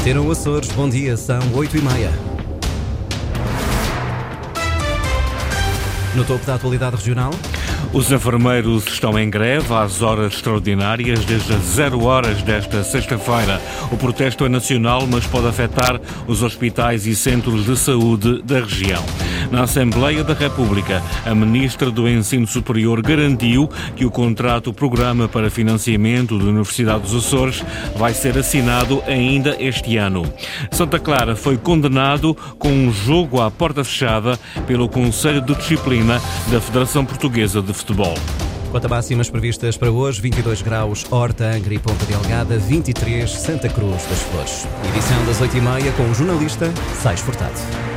Antena Açores, bom dia, são 8 e meia. No topo da atualidade regional. Os enfermeiros estão em greve às horas extraordinárias desde as zero horas desta sexta-feira. O protesto é nacional, mas pode afetar os hospitais e centros de saúde da região. Na Assembleia da República, a Ministra do Ensino Superior garantiu que o contrato Programa para Financiamento da Universidade dos Açores vai ser assinado ainda este ano. Santa Clara foi condenado com um jogo à porta fechada pelo Conselho de Disciplina da Federação Portuguesa de Futebol. Quanto a máximas previstas para hoje, 22 graus Horta, Angra e Ponta Delgada, 23 Santa Cruz das Flores. Edição das 8h30 com o jornalista Sais Furtado.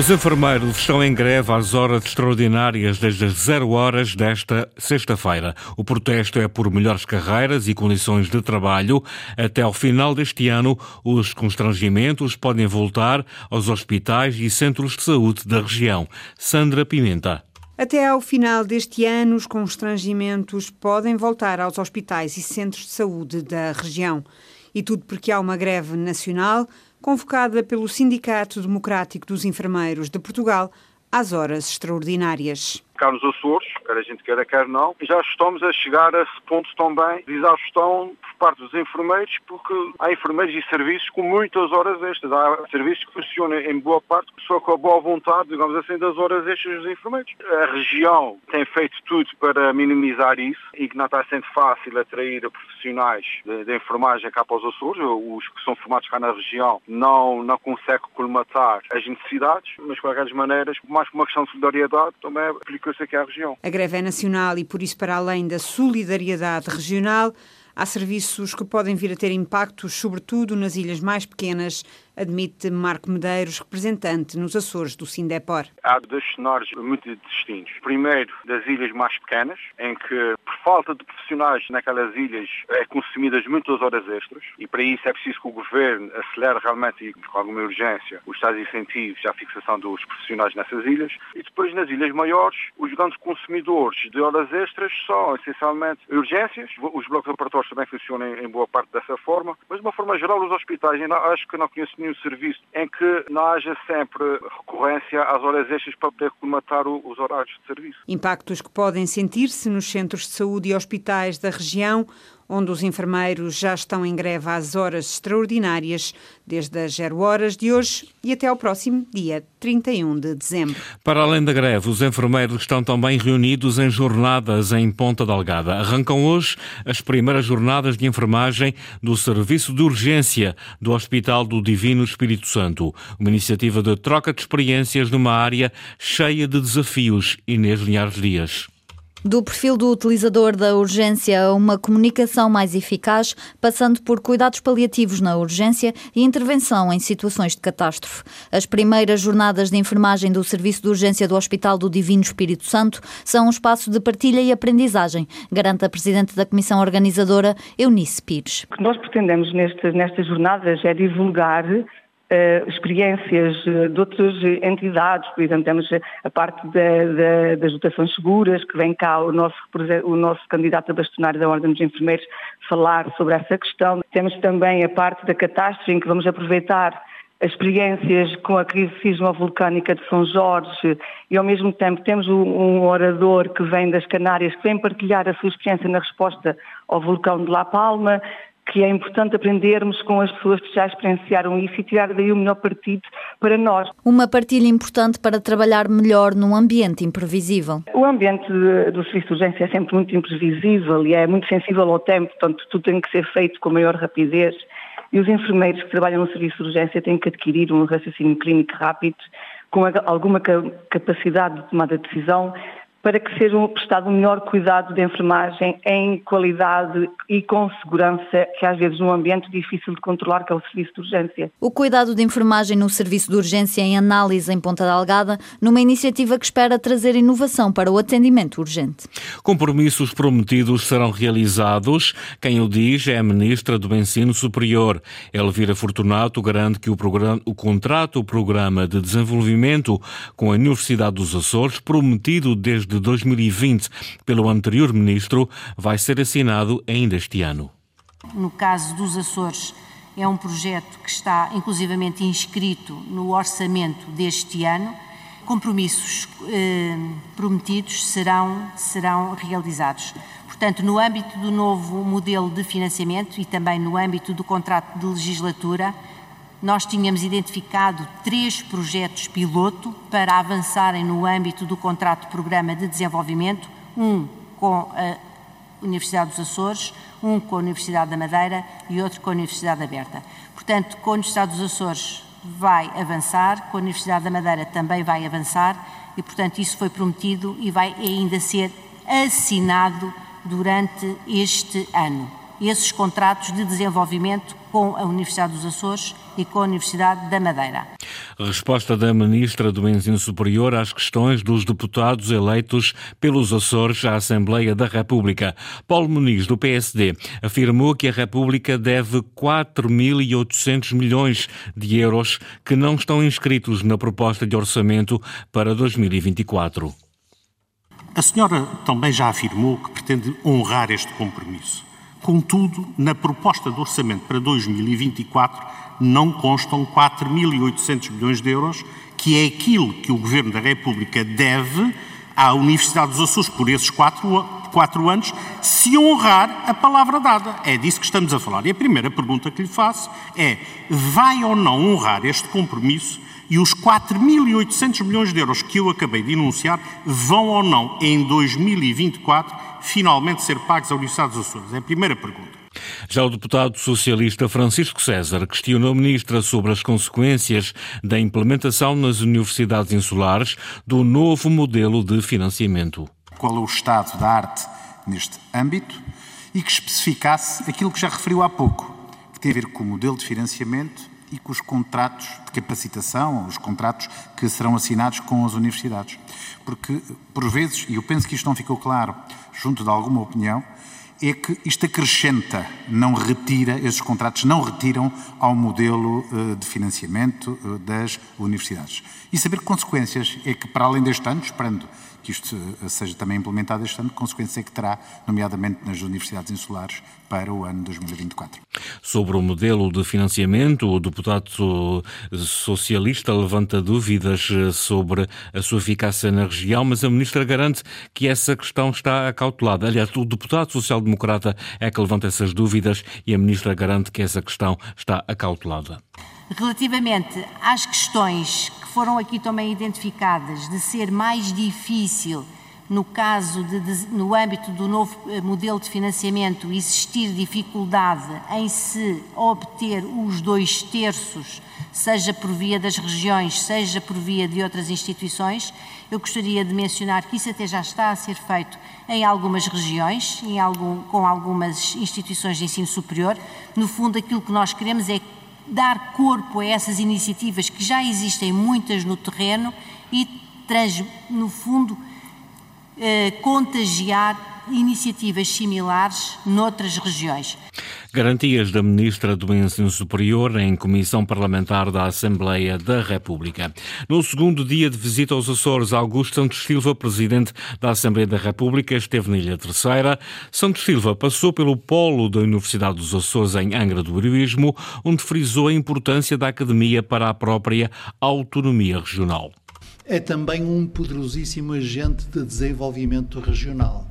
Os enfermeiros estão em greve às horas extraordinárias desde as zero horas desta sexta-feira. O protesto é por melhores carreiras e condições de trabalho. Até ao final deste ano, os constrangimentos podem voltar aos hospitais e centros de saúde da região. Sandra Pimenta. Até ao final deste ano, os constrangimentos podem voltar aos hospitais e centros de saúde da região. E tudo porque há uma greve nacional convocada pelo Sindicato Democrático dos Enfermeiros de Portugal às horas extraordinárias. Cá nos Açores, quer a gente queira, quer não, já estamos a chegar a esse ponto também. De exaustão parte dos enfermeiros, porque há enfermeiros e serviços com muitas horas extras. Há serviços que funcionam em boa parte só com a boa vontade, digamos assim, das horas extras dos enfermeiros. A região tem feito tudo para minimizar isso e que não está sendo fácil atrair profissionais de, enfermagem cá para os Açores. Os que são formados cá na região não, não conseguem colmatar as necessidades, mas de qualquer maneira, mais por uma questão de solidariedade, também aplica eu sei que é a região. A greve é nacional e, por isso, para além da solidariedade regional, há serviços que podem vir a ter impactos, sobretudo nas ilhas mais pequenas, admite Marco Medeiros, representante nos Açores do Sindepor. Há dois cenários muito distintos. Primeiro, das ilhas mais pequenas, em que, por falta de profissionais naquelas ilhas, é consumidas muitas horas extras, e para isso é preciso que o Governo acelere realmente, com alguma urgência, os tais incentivos à fixação dos profissionais nessas ilhas. E depois, nas ilhas maiores, os grandes consumidores de horas extras são, essencialmente, urgências. Os blocos operatórios também funcionam em boa parte dessa forma, mas, de uma forma geral, os hospitais, acho que não conheço nenhum serviço em que não haja sempre recorrência às horas extras para poder colmatar os horários de serviço. Impactos que podem sentir-se nos centros de saúde e hospitais da região, onde os enfermeiros já estão em greve às horas extraordinárias, desde as 0 horas de hoje e até ao próximo dia 31 de dezembro. Para além da greve, os enfermeiros estão também reunidos em jornadas em Ponta Delgada. Arrancam hoje as primeiras jornadas de enfermagem do Serviço de Urgência do Hospital do Divino Espírito Santo. Uma iniciativa de troca de experiências numa área cheia de desafios. Inês Linhares Dias. Do perfil do utilizador da urgência a uma comunicação mais eficaz, passando por cuidados paliativos na urgência e intervenção em situações de catástrofe. As primeiras jornadas de enfermagem do Serviço de Urgência do Hospital do Divino Espírito Santo são um espaço de partilha e aprendizagem, garante a Presidente da Comissão Organizadora, Eunice Pires. O que nós pretendemos nestas jornadas é divulgar Uh, experiências uh, de outras entidades, por exemplo, temos a parte da, das dotações seguras, que vem cá o nosso, o nosso candidato a bastonário da Ordem dos Enfermeiros falar sobre essa questão. Temos também a parte da catástrofe, em que vamos aproveitar as experiências com a crise sismo-vulcânica de São Jorge e ao mesmo tempo temos um orador que vem das Canárias que vem partilhar a sua experiência na resposta ao vulcão de La Palma que é importante aprendermos com as pessoas que já experienciaram isso e tirar daí o melhor partido para nós. Uma partilha importante para trabalhar melhor num ambiente imprevisível. O ambiente do serviço de urgência é sempre muito imprevisível e é muito sensível ao tempo, portanto tudo tem que ser feito com maior rapidez. E os enfermeiros que trabalham no serviço de urgência têm que adquirir um raciocínio clínico rápido, com alguma capacidade de tomada de decisão para que seja prestado o melhor cuidado de enfermagem em qualidade e com segurança, que às vezes num ambiente difícil de controlar, que é o serviço de urgência. O cuidado de enfermagem no serviço de urgência em análise em Ponta Delgada, numa iniciativa que espera trazer inovação para o atendimento urgente. Compromissos prometidos serão realizados. Quem o diz é a Ministra do Ensino Superior. Elvira Fortunato garante que o, programa, o contrato, o Programa de Desenvolvimento com a Universidade dos Açores, prometido desde de 2020 pelo anterior ministro vai ser assinado ainda este ano. No caso dos Açores, é um projeto que está inclusivamente inscrito no orçamento deste ano. Compromissos eh, prometidos serão, serão realizados. Portanto, no âmbito do novo modelo de financiamento e também no âmbito do contrato de legislatura, nós tínhamos identificado três projetos piloto para avançarem no âmbito do contrato de programa de desenvolvimento, um com a Universidade dos Açores, um com a Universidade da Madeira e outro com a Universidade Aberta. Portanto, com a Universidade dos Açores vai avançar, com a Universidade da Madeira também vai avançar e, portanto, isso foi prometido e vai ainda ser assinado durante este ano. Esses contratos de desenvolvimento com a Universidade dos Açores e com a Universidade da Madeira. Resposta da Ministra do Ensino Superior às questões dos deputados eleitos pelos Açores à Assembleia da República. Paulo Muniz, do PSD, afirmou que a República deve 4.800 milhões de euros que não estão inscritos na proposta de orçamento para 2024. A senhora também já afirmou que pretende honrar este compromisso. Contudo, na proposta de orçamento para 2024 não constam 4.800 milhões de euros, que é aquilo que o Governo da República deve à Universidade dos Açores por esses quatro, quatro anos, se honrar a palavra dada. É disso que estamos a falar. E a primeira pergunta que lhe faço é: vai ou não honrar este compromisso e os 4.800 milhões de euros que eu acabei de enunciar vão ou não, em 2024, finalmente ser pagos à Universidade dos Açores? É a primeira pergunta. Já o deputado socialista Francisco César questionou a ministra sobre as consequências da implementação nas universidades insulares do novo modelo de financiamento. Qual é o estado da arte neste âmbito e que especificasse aquilo que já referiu há pouco, que tem a ver com o modelo de financiamento e com os contratos de capacitação, os contratos que serão assinados com as universidades. Porque, por vezes, e eu penso que isto não ficou claro junto de alguma opinião, é que isto acrescenta, não retira, esses contratos não retiram ao modelo eh, de financiamento eh, das universidades. E saber que consequências é que, para além deste ano, esperando que isto eh, seja também implementado este ano, consequências é que terá, nomeadamente nas universidades insulares, para o ano 2024. Sobre o modelo de financiamento, o deputado socialista levanta dúvidas eh, sobre a sua eficácia na região, mas a ministra garante que essa questão está acautelada. Aliás, o deputado social-democrata é que levanta essas dúvidas e a ministra garante que essa questão está acautelada. Relativamente às questões que foram aqui também identificadas de ser mais difícil no caso de, de, no âmbito do novo eh, modelo de financiamento existir dificuldade em se obter os dois terços, seja por via das regiões, seja por via de outras instituições, eu gostaria de mencionar que isso até já está a ser feito em algumas regiões, em algum, com algumas instituições de ensino superior. No fundo, aquilo que nós queremos é dar corpo a essas iniciativas que já existem muitas no terreno e, trans, no fundo, eh, contagiar iniciativas similares noutras regiões. Garantias da Ministra do Ensino Superior em Comissão Parlamentar da Assembleia da República. No segundo dia de visita aos Açores, Augusto Santos Silva, Presidente da Assembleia da República, esteve na Ilha Terceira. Santos Silva passou pelo polo da Universidade dos Açores em Angra do Heroísmo, onde frisou a importância da Academia para a própria autonomia regional é também um poderosíssimo agente de desenvolvimento regional.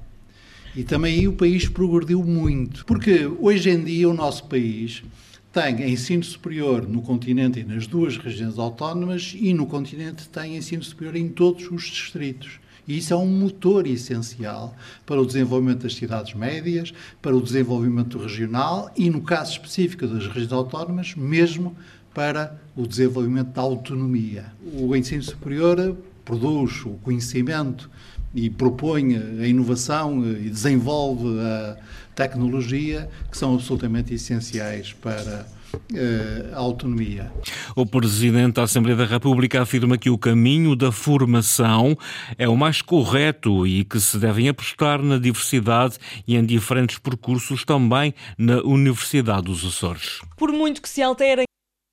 E também aí o país progrediu muito, porque hoje em dia o nosso país tem ensino superior no continente e nas duas regiões autónomas e no continente tem ensino superior em todos os distritos. E isso é um motor essencial para o desenvolvimento das cidades médias, para o desenvolvimento regional e, no caso específico das regiões autónomas, mesmo para o desenvolvimento da autonomia. O ensino superior produz o conhecimento e propõe a inovação e desenvolve a tecnologia que são absolutamente essenciais para eh, a autonomia. O Presidente da Assembleia da República afirma que o caminho da formação é o mais correto e que se devem apostar na diversidade e em diferentes percursos também na Universidade dos Açores. Por muito que se alterem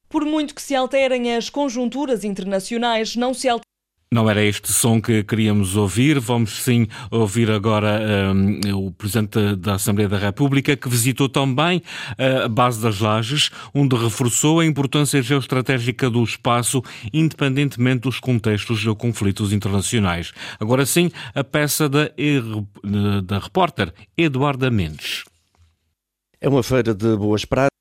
por muito que se alterem as conjunturas internacionais, não se altera Não era este som que queríamos ouvir. Vamos sim ouvir agora um, o Presidente da Assembleia da República, que visitou também uh, a base das lajes, onde reforçou a importância geoestratégica do espaço, independentemente dos contextos de conflitos internacionais. Agora sim, a peça da, da repórter Eduarda Mendes. É uma feira de boas práticas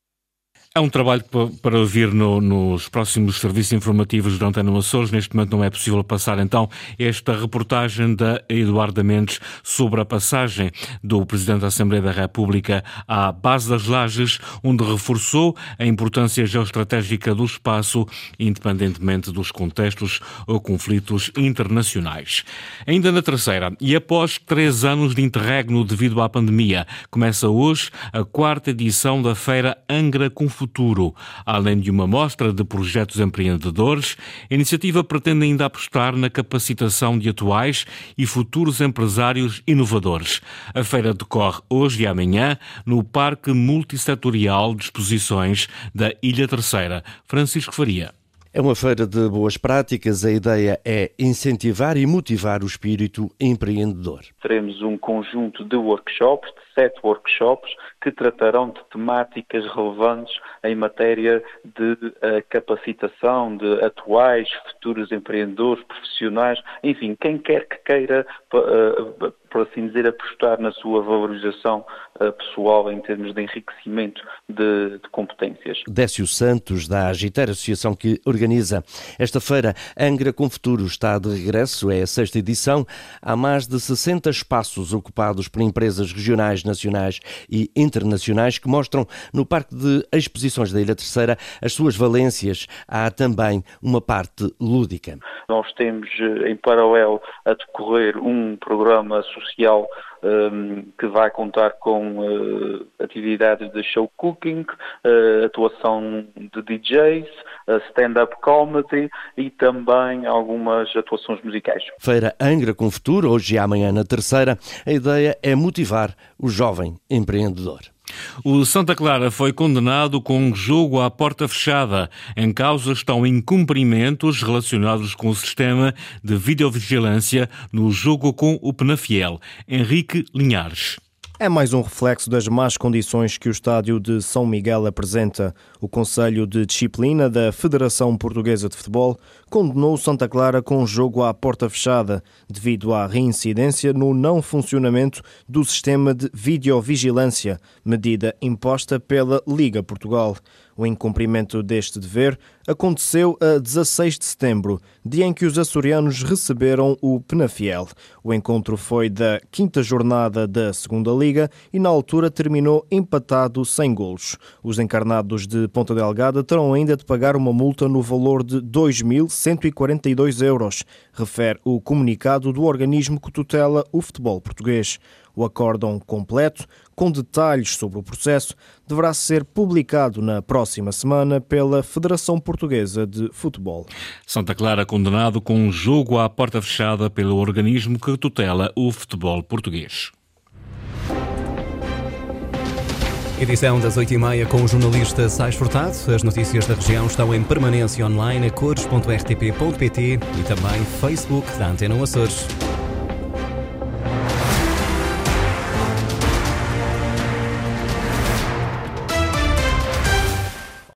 é um trabalho para ouvir no, nos próximos serviços informativos da Antena Açores. Neste momento não é possível passar então esta reportagem da Eduarda Mendes sobre a passagem do Presidente da Assembleia da República à base das lajes, onde reforçou a importância geoestratégica do espaço, independentemente dos contextos ou conflitos internacionais. Ainda na terceira, e após três anos de interregno devido à pandemia, começa hoje a quarta edição da Feira Angra Confusão futuro. Além de uma mostra de projetos empreendedores, a iniciativa pretende ainda apostar na capacitação de atuais e futuros empresários inovadores. A feira decorre hoje e amanhã no Parque Multissetorial de Exposições da Ilha Terceira. Francisco Faria. É uma feira de boas práticas. A ideia é incentivar e motivar o espírito empreendedor. Teremos um conjunto de workshops, de sete workshops, que tratarão de temáticas relevantes em matéria de uh, capacitação de atuais, futuros empreendedores, profissionais, enfim, quem quer que queira, uh, por assim dizer, apostar na sua valorização uh, pessoal em termos de enriquecimento de, de competências. Décio Santos, da Agiter, associação que organiza esta feira Angra com Futuro, está de regresso, é a sexta edição. Há mais de 60 espaços ocupados por empresas regionais, nacionais e internacionais que mostram no Parque de Exposições da Ilha Terceira as suas valências. Há também uma parte lúdica. Nós temos eh, em paralelo a decorrer um programa social um, que vai contar com uh, atividades de show cooking, uh, atuação de DJs, uh, stand-up comedy e também algumas atuações musicais. Feira Angra com Futuro, hoje e amanhã na terceira. A ideia é motivar o jovem empreendedor. O Santa Clara foi condenado com um jogo à porta fechada. Em causa estão incumprimentos relacionados com o sistema de videovigilância no jogo com o Penafiel. Henrique Linhares. É mais um reflexo das más condições que o estádio de São Miguel apresenta. O Conselho de Disciplina da Federação Portuguesa de Futebol condenou Santa Clara com jogo à porta fechada, devido à reincidência no não funcionamento do sistema de videovigilância, medida imposta pela Liga Portugal. O incumprimento deste dever aconteceu a 16 de setembro, dia em que os açorianos receberam o Penafiel. O encontro foi da quinta jornada da Segunda Liga e na altura terminou empatado sem golos. Os encarnados de Ponta Delgada terão ainda de pagar uma multa no valor de 2.142 euros, refere o comunicado do organismo que tutela o futebol português. O acórdão completo, com detalhes sobre o processo, deverá ser publicado na próxima semana pela Federação Portuguesa de Futebol. Santa Clara condenado com um jogo à porta fechada pelo organismo que tutela o futebol português. Edição das 8h30 com o jornalista Sais Furtado. As notícias da região estão em permanência online a cores.rtp.pt e também Facebook da Antena Açores.